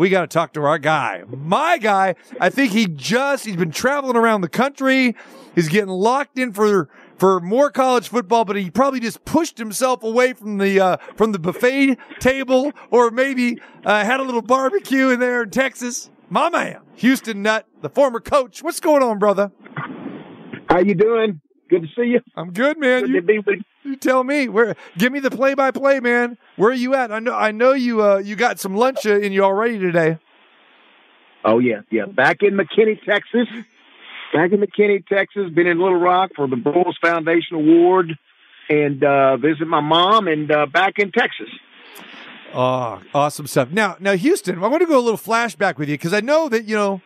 we got to talk to our guy, my guy. I think he just he's been traveling around the country. He's getting locked in for for more college football, but he probably just pushed himself away from the uh, from the buffet table, or maybe uh, had a little barbecue in there in Texas. My man, Houston Nutt, the former coach. What's going on, brother? How you doing? Good to see you. I'm good, man. Good You, to be with you tell me where. Give me the play by play, man. Where are you at? I know. I know you. Uh, you got some lunch in you already today. Oh yeah, yeah. Back in McKinney, Texas. Back in McKinney, Texas. Been in Little Rock for the Bulls Foundation Award, and uh, visit my mom, and uh, back in Texas. Oh, awesome stuff. Now, now, Houston, I want to go a little flashback with you because I know that you know,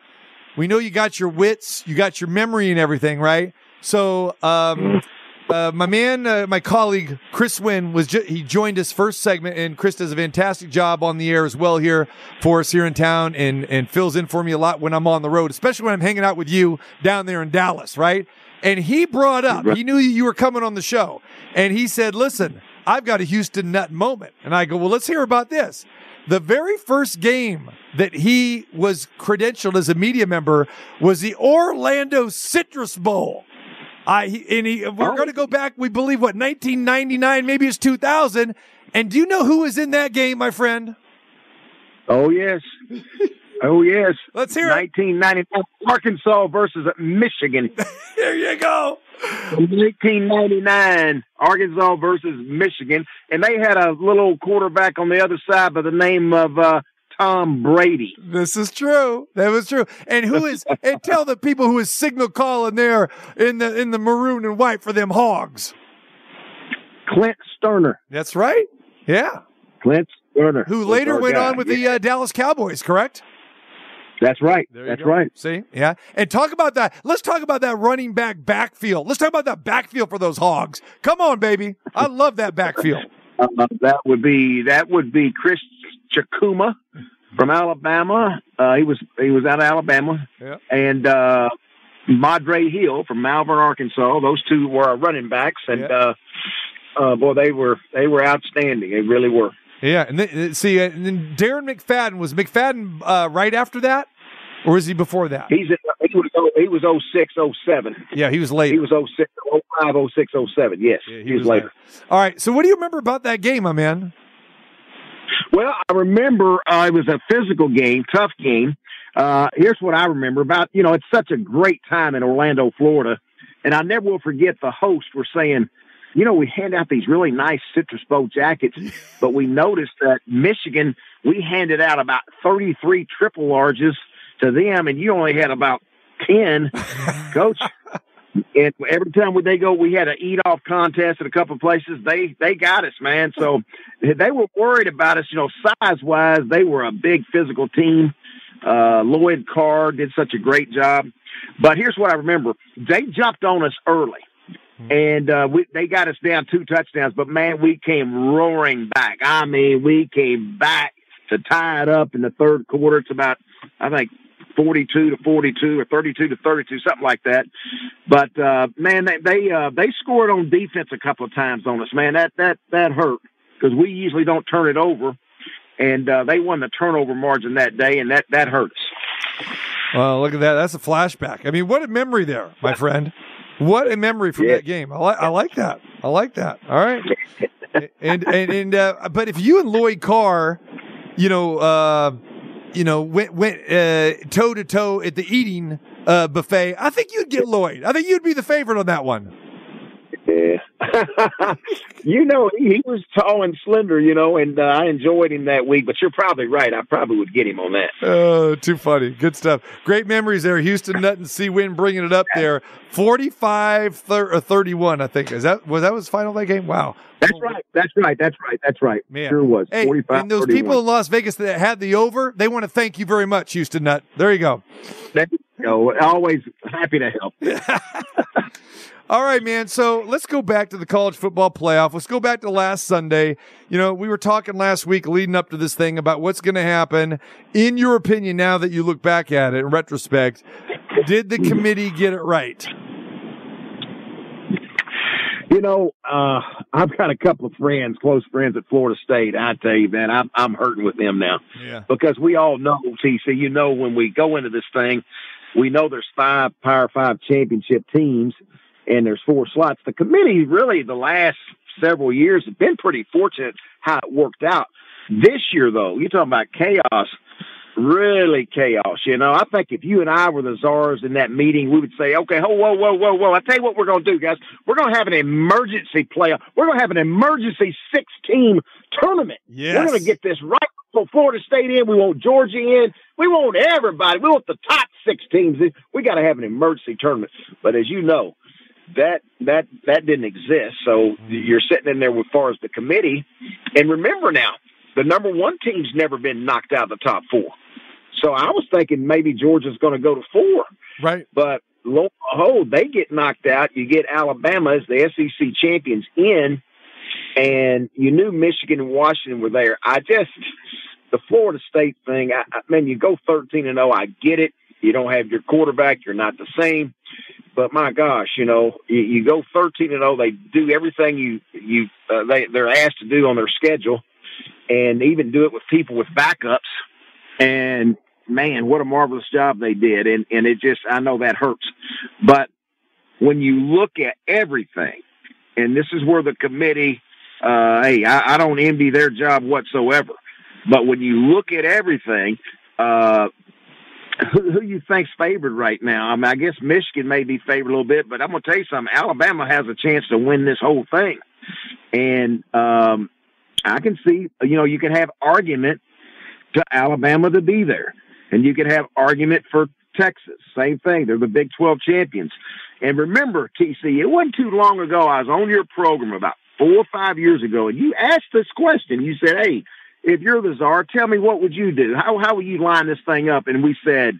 we know you got your wits, you got your memory, and everything, right? So, um, uh, my man, uh, my colleague Chris Wynn was ju- he joined us first segment, and Chris does a fantastic job on the air as well here for us here in town, and and fills in for me a lot when I'm on the road, especially when I'm hanging out with you down there in Dallas, right? And he brought up, he knew you were coming on the show, and he said, "Listen, I've got a Houston Nutt moment," and I go, "Well, let's hear about this." The very first game that he was credentialed as a media member was the Orlando Citrus Bowl. I he- and he, we're Oh. going to go back. We believe what 1999, maybe it's 2000. And do you know who was in that game, my friend? Oh yes, oh yes. Let's hear it. 1999 Arkansas versus Michigan. There you go. 1999 Arkansas versus Michigan, and they had a little quarterback on the other side by the name of uh, Tom Brady. This is true. That was true. And who is? and tell the people who is signal calling there in the in the maroon and white for them hogs. Clint Stoerner. That's right. Yeah. Clint Stoerner. Who later went guy. on with the uh, Dallas Cowboys, correct? That's right. There That's go. right. See, yeah, and talk about that. Let's talk about that running back backfield. Let's talk about that backfield for those hogs. Come on, baby. I love that backfield. Uh, that would be that would be Chrys Chukwuma from Alabama. Uh, he was he was out of Alabama, Yeah. and uh, Madre Hill from Malvern, Arkansas. Those two were our running backs, and Yeah. uh, uh, boy, they were they were outstanding. They really were. Yeah, and then, see, and then Darren McFadden was McFadden uh, right after that, or was he before that? He's in, he was oh, he was 06, 07. yeah, he was late. He was 06, 05, 06, 07. Yes, Yeah, he, was, later. All right. So, what do you remember about that game, my man? Well, I remember uh, it was a physical game, tough game. Uh, here's what I remember about, you know, it's such a great time in Orlando, Florida. And I never will forget the host were saying, you know, we hand out these really nice Citrus Bowl jackets, but we noticed that Michigan, we handed out about 33 triple larges to them, and you only had about 10. Coach, and every time they go, we had an eat off contest at a couple of places. They they got us, man. So they were worried about us, you know, size wise. They were a big physical team. Uh, Lloyd Carr did such a great job. But here's what I remember: they jumped on us early, and uh, we they got us down two touchdowns. But man, we came roaring back. I mean, we came back to tie it up in the third quarter. It's about I think 42 to 42 or 32 to 32, something like that. But uh, man, they they, uh, they scored on defense a couple of times on us. Man, that that that hurt because we usually don't turn it over, and uh, they won the turnover margin that day, and that that hurt us. Well, look at that. That's a flashback. I mean, what a memory there, my friend. What a memory from Yeah. that game. I like. I like that. I like that. All right. and and and uh, but if you and Lloyd Carr, you know, uh, you know, went went toe to toe at the eating uh, buffet, I think you'd get Lloyd. I think you'd be the favorite on that one. You know, he, he was tall and slender, you know, and uh, I enjoyed him that week. But you're probably right. I probably would get him on that. Oh, too funny. Good stuff. Great memories there. Houston Nutt and C Win bringing it up there. 45 thir- or 31, I think. Is that was that was final that game? Wow. That's right. That's right. That's right. That's right. Man. Sure was. Hey, 45, and those 31. people in Las Vegas that had the over, they want to thank you very much, Houston Nutt. There you go. There you go. always happy to help. All right, man. So let's go back to the college football playoff. Let's go back to last Sunday. You know, we were talking last week leading up to this thing about what's going to happen. In your opinion, now that you look back at it in retrospect, did the committee get it right? You know, uh, I've got a couple of friends, close friends at Florida State. I tell you, man, I'm, I'm hurting with them now Yeah. because we all know, TC, you know, when we go into this thing, we know there's five Power Five championship teams and there's four slots. The committee really the last several years have been pretty fortunate how it worked out. This year, though, you're talking about chaos, really chaos. You know, I think if you and I were the czars in that meeting, we would say, okay, whoa, whoa, whoa, whoa, whoa. I tell you what we're going to do, guys. We're going to have an emergency playoff. We're going to have an emergency six team tournament. Yes. We're going to get this right for Florida State in. We want Georgia in. We want everybody. We want the top six teams in. We got to have an emergency tournament. But as you know, that that that didn't exist. So you're sitting in there with far as the committee. And remember now, the number one team's never been knocked out of the top four. So I was thinking maybe Georgia's going to go to four. Right. But lo and behold, they get knocked out. You get Alabama as the SEC champions in, and you knew Michigan and Washington were there. I just the Florida State thing. I, I man, you go thirteen and zero. I get it. You don't have your quarterback. You're not the same. But my gosh, you know, you, you go thirteen and zero. They do everything you you uh, they they're asked to do on their schedule, and even do it with people with backups. And man, what a marvelous job they did. And, and it just, I know that hurts. But when you look at everything, and this is where the committee, uh, hey, I, I don't envy their job whatsoever. But when you look at everything, uh, who, who you think's favored right now? I mean, I guess Michigan may be favored a little bit, but I'm going to tell you something. Alabama has a chance to win this whole thing. And, um, I can see, you know, you can have argument to Alabama to be there. And you can have argument for Texas. Same thing. They're the Big 12 champions. And remember, TC, it wasn't too long ago. I was on your program about four or five years ago, and you asked this question. You said, Hey, if you're the czar, tell me what would you do? How, how would you line this thing up? And we said,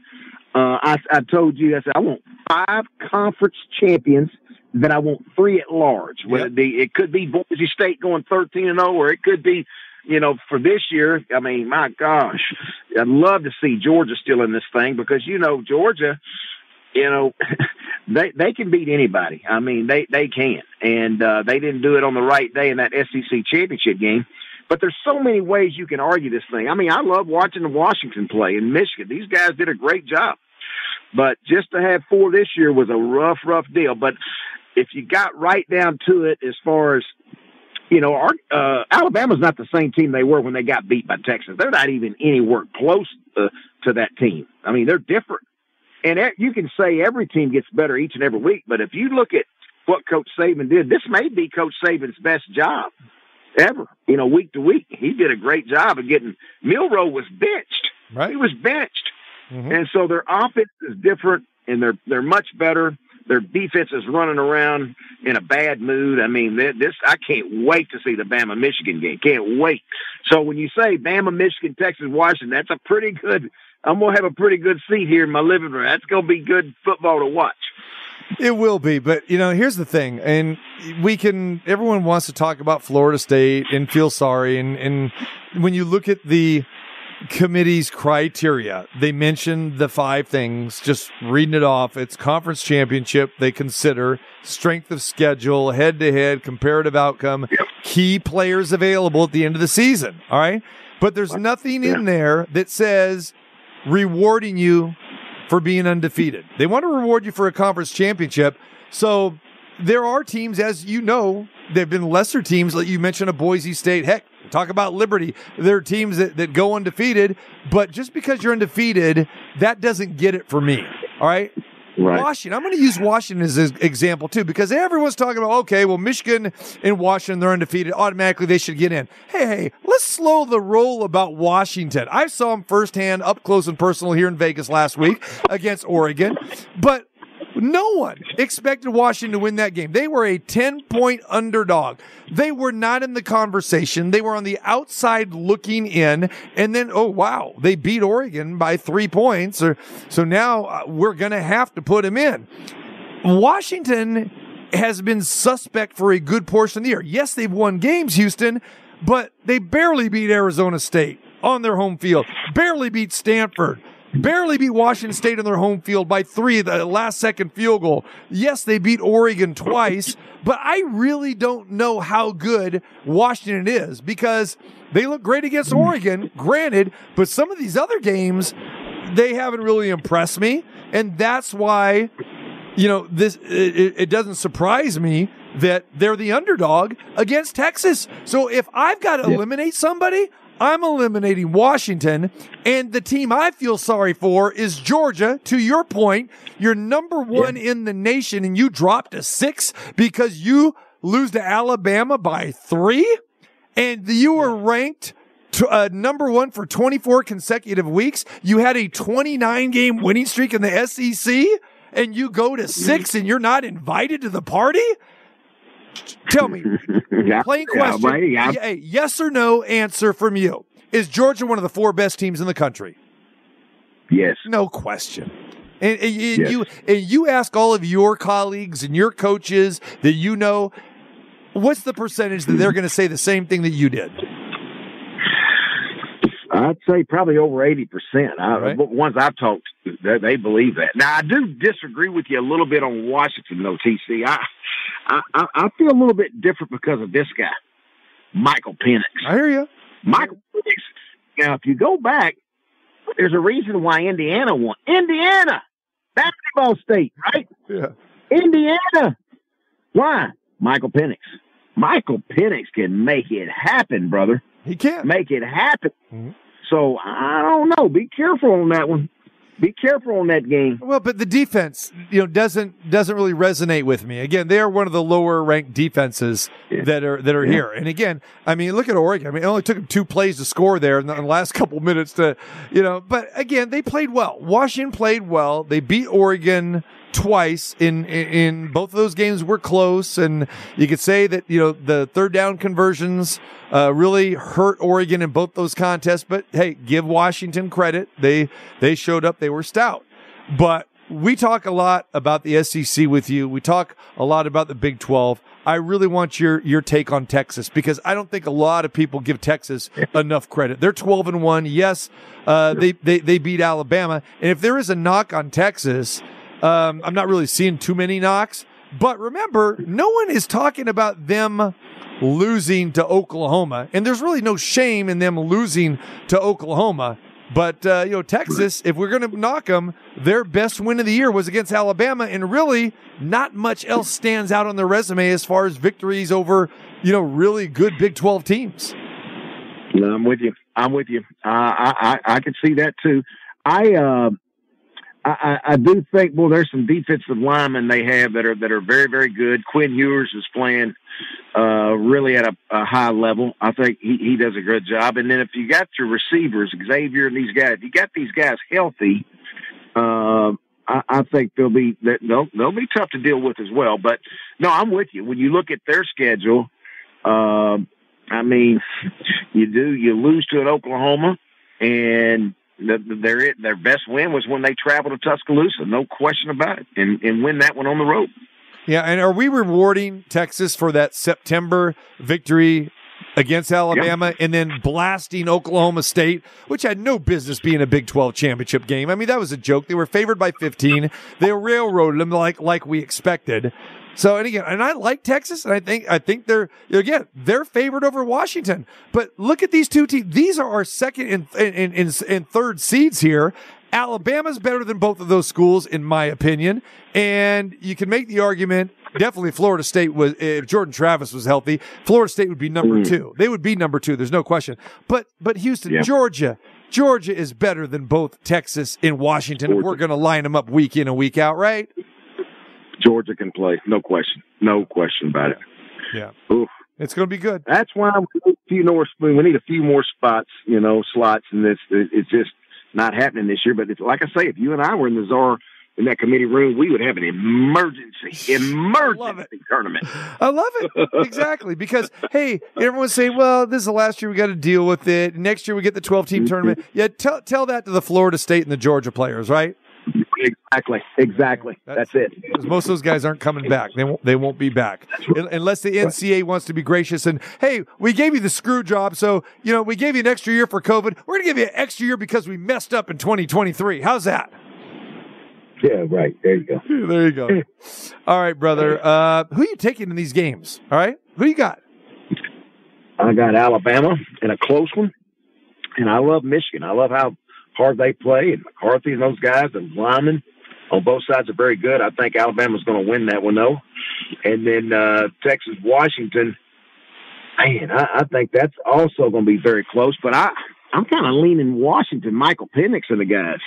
uh, I, I told you, I said, I want five conference champions. Then I want three at large. Whether Yep. it be, it could be Boise State going 13 and 0, or it could be you know, for this year, I mean, my gosh, I'd love to see Georgia still in this thing because you know Georgia, you know, they they can beat anybody. I mean, they they can, and uh, they didn't do it on the right day in that SEC championship game. But there's so many ways you can argue this thing. I mean, I love watching the Washington play in Michigan. These guys did a great job. But just to have four this year was a rough, rough deal. But if you got right down to it, as far as you know, our, uh, Alabama's not the same team they were when they got beat by Texas. They're not even anywhere close uh, to that team. I mean, they're different. And you can say every team gets better each and every week, but if you look at what Coach Saban did, this may be Coach Saban's best job ever. You know, week to week, he did a great job of getting. Milroe was benched. Right. He was benched. Mhm. And so their offense is different and they're they're much better. Their defense is running around in a bad mood. I mean, th- this I can't wait to see the Bama Michigan game. Can't wait. So when you say Bama Michigan Texas Washington, that's a pretty good. I'm gonna have a pretty good seat here in my living room. That's gonna be good football to watch. It will be, but you know, here's the thing, and we can. Everyone wants to talk about Florida State and feel sorry, and and when you look at the committee's criteria, they mention the five things. Just reading it off, it's conference championship. They consider strength of schedule, head to head, comparative outcome, key players available at the end of the season. All right, but there's nothing in there that says rewarding you for being undefeated. They want to reward you for a conference championship. So there are teams, as you know, there have been lesser teams, like you mentioned, a Boise State. Heck, talk about Liberty. There are teams that, that go undefeated, but just because you're undefeated, that doesn't get it for me. All right. Washington. I'm going to use Washington as an example too, because everyone's talking about, okay, well, Michigan and Washington, they're undefeated. Automatically, they should get in. Hey, hey, let's slow the roll about Washington. I saw them firsthand, up close and personal here in Vegas last week against Oregon, but no one expected Washington to win that game. They were a 10 point underdog. They were not in the conversation. They were on the outside looking in. And then, oh, wow, they beat Oregon by three points. Or, so now uh, we're going to have to put them in. Washington has been suspect for a good portion of the year. Yes, they've won games, Houston, but they barely beat Arizona State on their home field, barely beat Stanford barely beat Washington State in their home field by three, the last second field goal. Yes, they beat Oregon twice, but I really don't know how good Washington is because they look great against mm. Oregon, granted, but some of these other games, they haven't really impressed me. And that's why, you know, this, it, it doesn't surprise me that they're the underdog against Texas. So if I've got to eliminate somebody, I'm eliminating Washington, and the team I feel sorry for is Georgia. To your point, you're number one yeah. in the nation, and you dropped to six because you lose to Alabama by three, and you were ranked to, uh, number one for 24 consecutive weeks. You had a 29 game winning streak in the SEC, and you go to six, and you're not invited to the party. Tell me, yeah, plain question. Yeah, yeah. yes or no answer from you. Is Georgia one of the four best teams in the country? Yes. No question. And, and, and yes. you and you ask all of your colleagues and your coaches that you know, what's the percentage that they're going to say the same thing that you did? I'd say probably over eighty percent. Right. Ones I've talked, to, they, they believe that. Now I do disagree with you a little bit on Washington, though. TC, I I, I, feel a little bit different because of this guy, Michael Penix. I hear you. Michael Penix. Now, if you go back, there's a reason why Indiana won. Indiana, basketball state, right? Yeah. Indiana. Why? Michael Penix. Michael Penix can make it happen, brother. He can't make it happen. Mm-hmm. So I don't know. Be careful on that one be careful on that game. Well, but the defense, you know, doesn't doesn't really resonate with me. Again, they are one of the lower ranked defenses yeah. that are that are yeah. here. And again, I mean, look at Oregon. I mean, it only took them two plays to score there in the, last couple minutes to, you know. But again, they played well. Washington played well. They beat Oregon twice in, in, in both of those games were close, and you could say that you know the third down conversions uh, really hurt Oregon in both those contests. But hey, give Washington credit; they they showed up, they were stout. But we talk a lot about the SEC with you. We talk a lot about the Big Twelve. I really want your your take on Texas because I don't think a lot of people give Texas enough credit. They're 12 and 1. Yes, uh, they, they they beat Alabama. And if there is a knock on Texas, um, I'm not really seeing too many knocks. But remember, no one is talking about them losing to Oklahoma, and there's really no shame in them losing to Oklahoma. But uh, you know, Texas, if we're going to knock them, their best win of the year was against Alabama, and really not much else stands out on their resume as far as victories over you know really good Big Twelve teams. No, I'm with you. I'm with you. Uh, I, I I can see that too. I uh, I, I do think, well, there's some defensive linemen they have that are that are very, very good. Quinn Ewers is playing uh, really at a, a high level. I think he, he does a good job. And then if you got your receivers, Xavier and these guys, if you got these guys healthy, uh, I, I think they'll be they'll they'll be tough to deal with as well. But no, I'm with you. When you look at their schedule, uh, I mean, you do you lose to an Oklahoma, and their their best win was when they traveled to Tuscaloosa, no question about it, and and win that one on the road. Yeah, and are we rewarding Texas for that September victory against Alabama yep. and then blasting Oklahoma State, which had no business being a Big 12 championship game. I mean, that was a joke. They were favored by 15. They railroaded them like like we expected. So, and again, and I like Texas, and I think I think they're again they're favored over Washington. But look at these two teams; these are our second and and, and, and third seeds here. Alabama's better than both of those schools, in my opinion. And you can make the argument. Definitely, Florida State was if Jordan Travis was healthy, Florida State would be number mm. two. They would be number two. There's no question. But but Houston, yeah. Georgia, Georgia is better than both Texas and Washington. Georgia. If we're going to line them up week in and week out, right? Georgia can play, no question, no question about it. Yeah, Oof. it's going to be good. That's why we need a few more. We need a few more spots, you know, slots, and this it's just not happening this year. But it's, like I say, if you and I were in the czar in that committee room, we would have an emergency, emergency tournament. I love it. exactly. Because, hey, everyone's saying, well, this is the last year we got to deal with it. Next year we get the 12 team mm-hmm. tournament. Yeah, tell, tell that to the Florida State and the Georgia players, right? Exactly. Exactly. That's, That's it. Most of those guys aren't coming back. They won't. They won't be back right. unless the NCAA wants to be gracious and hey, we gave you the screw job, so you know we gave you an extra year for COVID. We're gonna give you an extra year because we messed up in 2023. How's that? Yeah, right. There you go. there you go. All right, brother. Uh, who are you taking in these games? All right, who you got? I got Alabama in a close one, and I love Michigan. I love how hard they play, and McCarthy and those guys, and Lyman on both sides are very good. I think Alabama's going to win that one though, and then uh, Texas Washington. Man, I, I think that's also going to be very close. But I, I'm kind of leaning Washington, Michael Penix and the guys.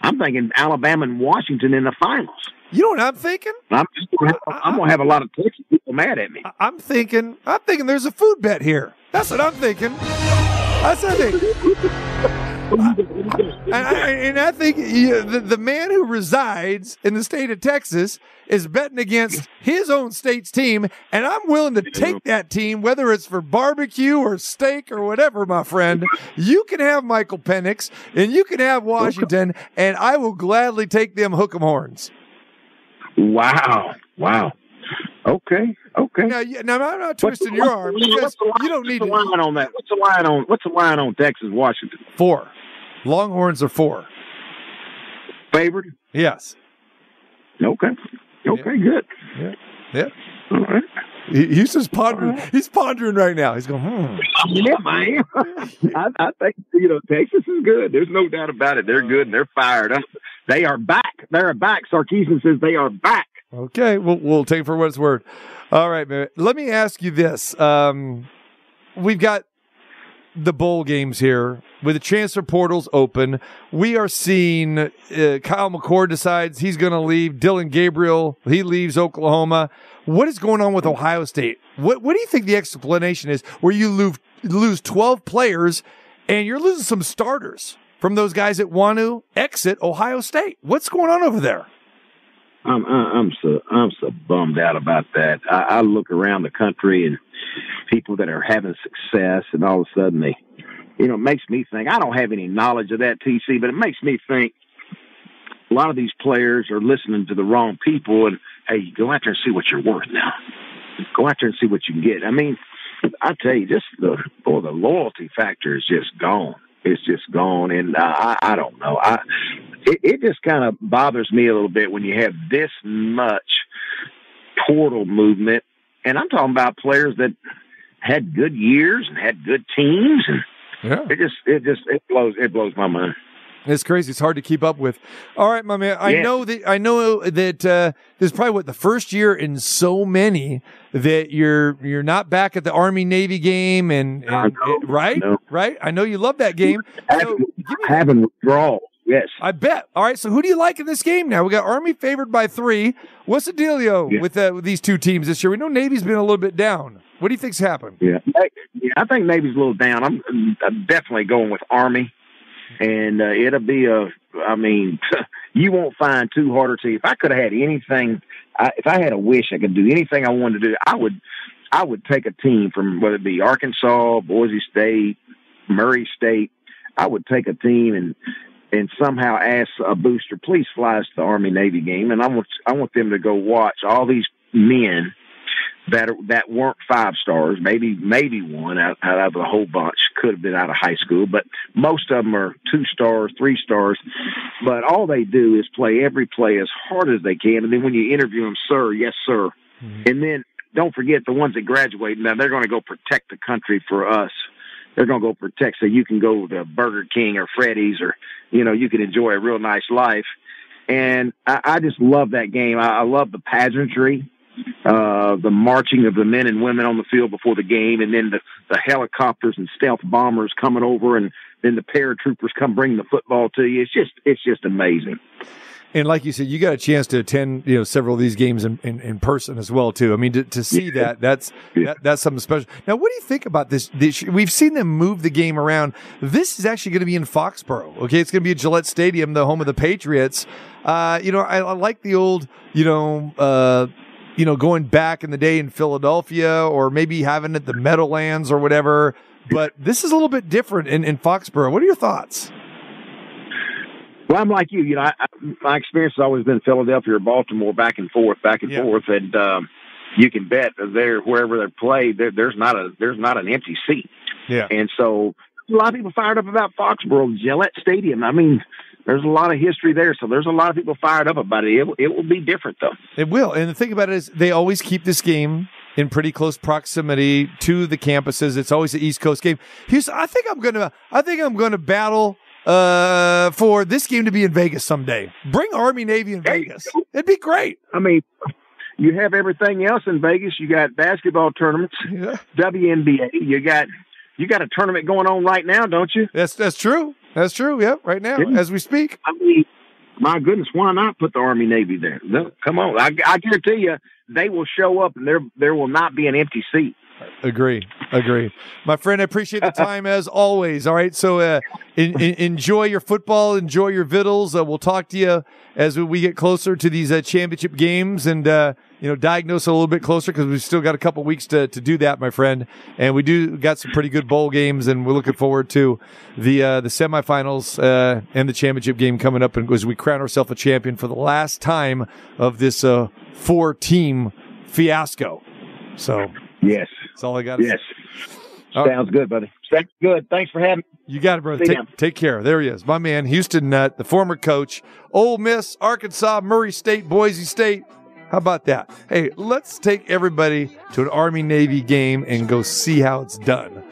I'm thinking Alabama and Washington in the finals. You know what I'm thinking? I'm, gonna have, I'm gonna have a lot of Texas people mad at me. I'm thinking. I'm thinking. There's a food bet here. That's what I'm thinking. That's what I think. And, I, and I think the, the man who resides in the state of Texas is betting against his own state's team, and I'm willing to take that team, whether it's for barbecue or steak or whatever, my friend. You can have Michael Penix and you can have Washington, and I will gladly take them hook'em horns. Wow. Wow. Okay. Okay. Now, now I'm not twisting what's, your arm because you don't need what's the line on that. What's the line on? What's the line on Texas Washington? Four. Longhorns are four. Favored? Yes. Okay. Okay, yeah. good. Yeah. Yeah. All right. He, he's just pondering. Right. He's pondering right now. He's going, hmm. Yeah, man. I, I, think, you know, Texas is good. There's no doubt about it. They're good and they're fired up. They are back. They're back. Sarkisian says they are back. Okay. We'll, we'll take it for what it's worth. All right, man. Let me ask you this. Um, we've got the bowl games here with the transfer portals open. We are seeing uh, Kyle McCord decides he's going to leave. Dillon Gabriel he leaves Oklahoma. What is going on with Ohio State? What What do you think the explanation is? Where you lose lose twelve players and you're losing some starters from those guys that want to exit Ohio State. What's going on over there? I'm I'm so I'm so bummed out about that. I, I look around the country and people that are having success, and all of a sudden they, you know, it makes me think. I don't have any knowledge of that TC, but it makes me think a lot of these players are listening to the wrong people. And hey, go out there and see what you're worth now. Go out there and see what you can get. I mean, I tell you, just the or the loyalty factor is just gone. It's just gone, and uh, I, I don't know. I it, it just kind of bothers me a little bit when you have this much portal movement and I'm talking about players that had good years and had good teams, and yeah. it just it just it blows it blows my mind. It's crazy. It's hard to keep up with. All right, my man. I yeah. know that I know that uh, this is probably what the first year in so many that you're you're not back at the Army Navy game, and, and right, right. I know you love that game. Having, so, having withdrawals. Yes. I bet. All right. So who do you like in this game now? We got Army favored by three. What's the dealio yeah. with, uh, with these two teams this year? We know Navy's been a little bit down. What do you think's happened? Yeah. yeah I think Navy's a little down. I'm, I'm definitely going with Army. And uh, it'll be a, I mean, you won't find two harder teams. If I could have had anything, I, if I had a wish I could do anything I wanted to do, I would, I would take a team from whether it be Arkansas, Boise State, Murray State. I would take a team and and somehow ask a booster, please fly us to the Army Navy game, and I want I want them to go watch all these men that are, that weren't five stars, maybe maybe one out, out of the whole bunch could have been out of high school, but most of them are two stars, three stars. But all they do is play every play as hard as they can, and then when you interview them, sir, yes, sir, mm-hmm. and then don't forget the ones that graduate. Now they're going to go protect the country for us they're going to go protect so you can go to Burger King or Freddy's or, you know, you can enjoy a real nice life. And I, I just love that game. I, I love the pageantry, uh, the marching of the men and women on the field before the game, and then the, the helicopters and stealth bombers coming over, and then the paratroopers come bring the football to you. It's just, it's just amazing. And like you said, you got a chance to attend, you know, several of these games in, in, in person as well, too. I mean, to, to see that, that's, that, that's something special. Now, what do you think about this, this? We've seen them move the game around. This is actually going to be in Foxborough. Okay. It's going to be at Gillette Stadium, the home of the Patriots. Uh, you know, I, I like the old, you know, uh, you know, going back in the day in Philadelphia or maybe having it the Meadowlands or whatever. But this is a little bit different in, in Foxborough. What are your thoughts? Well, I'm like you. You know, I, I, my experience has always been Philadelphia or Baltimore, back and forth, back and Yeah. forth, and um, you can bet there, wherever they play, there, there's not a there's not an empty seat, Yeah. and so a lot of people fired up about Foxborough, Gillette Stadium. I mean, there's a lot of history there, so there's a lot of people fired up about it. It, will- it will be different though. It will. And the thing about it is they always keep this game in pretty close proximity to the campuses. It's always the East Coast game. Houston, I think I'm gonna I think I'm gonna battle uh for this game to be in Vegas someday. Bring Army Navy in you Vegas. It'd be great. I mean, you have everything else in Vegas. You got basketball tournaments, Yeah. WNBA. You got you got a tournament going on right now, don't you? That's that's true. That's true. Yep, right now Yeah. as we speak. I mean, my goodness, why not put the Army Navy there? No, come on, I, I guarantee you, they will show up, and there there will not be an empty seat. Agree. Agree. My friend, I appreciate the time as always. All right. So uh, in, in, enjoy your football, enjoy your vittles. Uh, we'll talk to you as we get closer to these uh, championship games and, uh, you know, diagnose a little bit closer because we've still got a couple weeks to, to do that, my friend. And we do got some pretty good bowl games, and we're looking forward to the uh, the semifinals uh, and the championship game coming up, and as we crown ourselves a champion for the last time of this four team fiasco. So Yes, that's all I got. yes. Right. Sounds good, buddy. Sounds good. Thanks for having. me. You got it, brother. Take, take care. There he is, my man, Houston Nutt, the former coach, Ole Miss, Arkansas, Murray State, Boise State. How about that? Hey, let's take everybody to an Army Navy game and go see how it's done.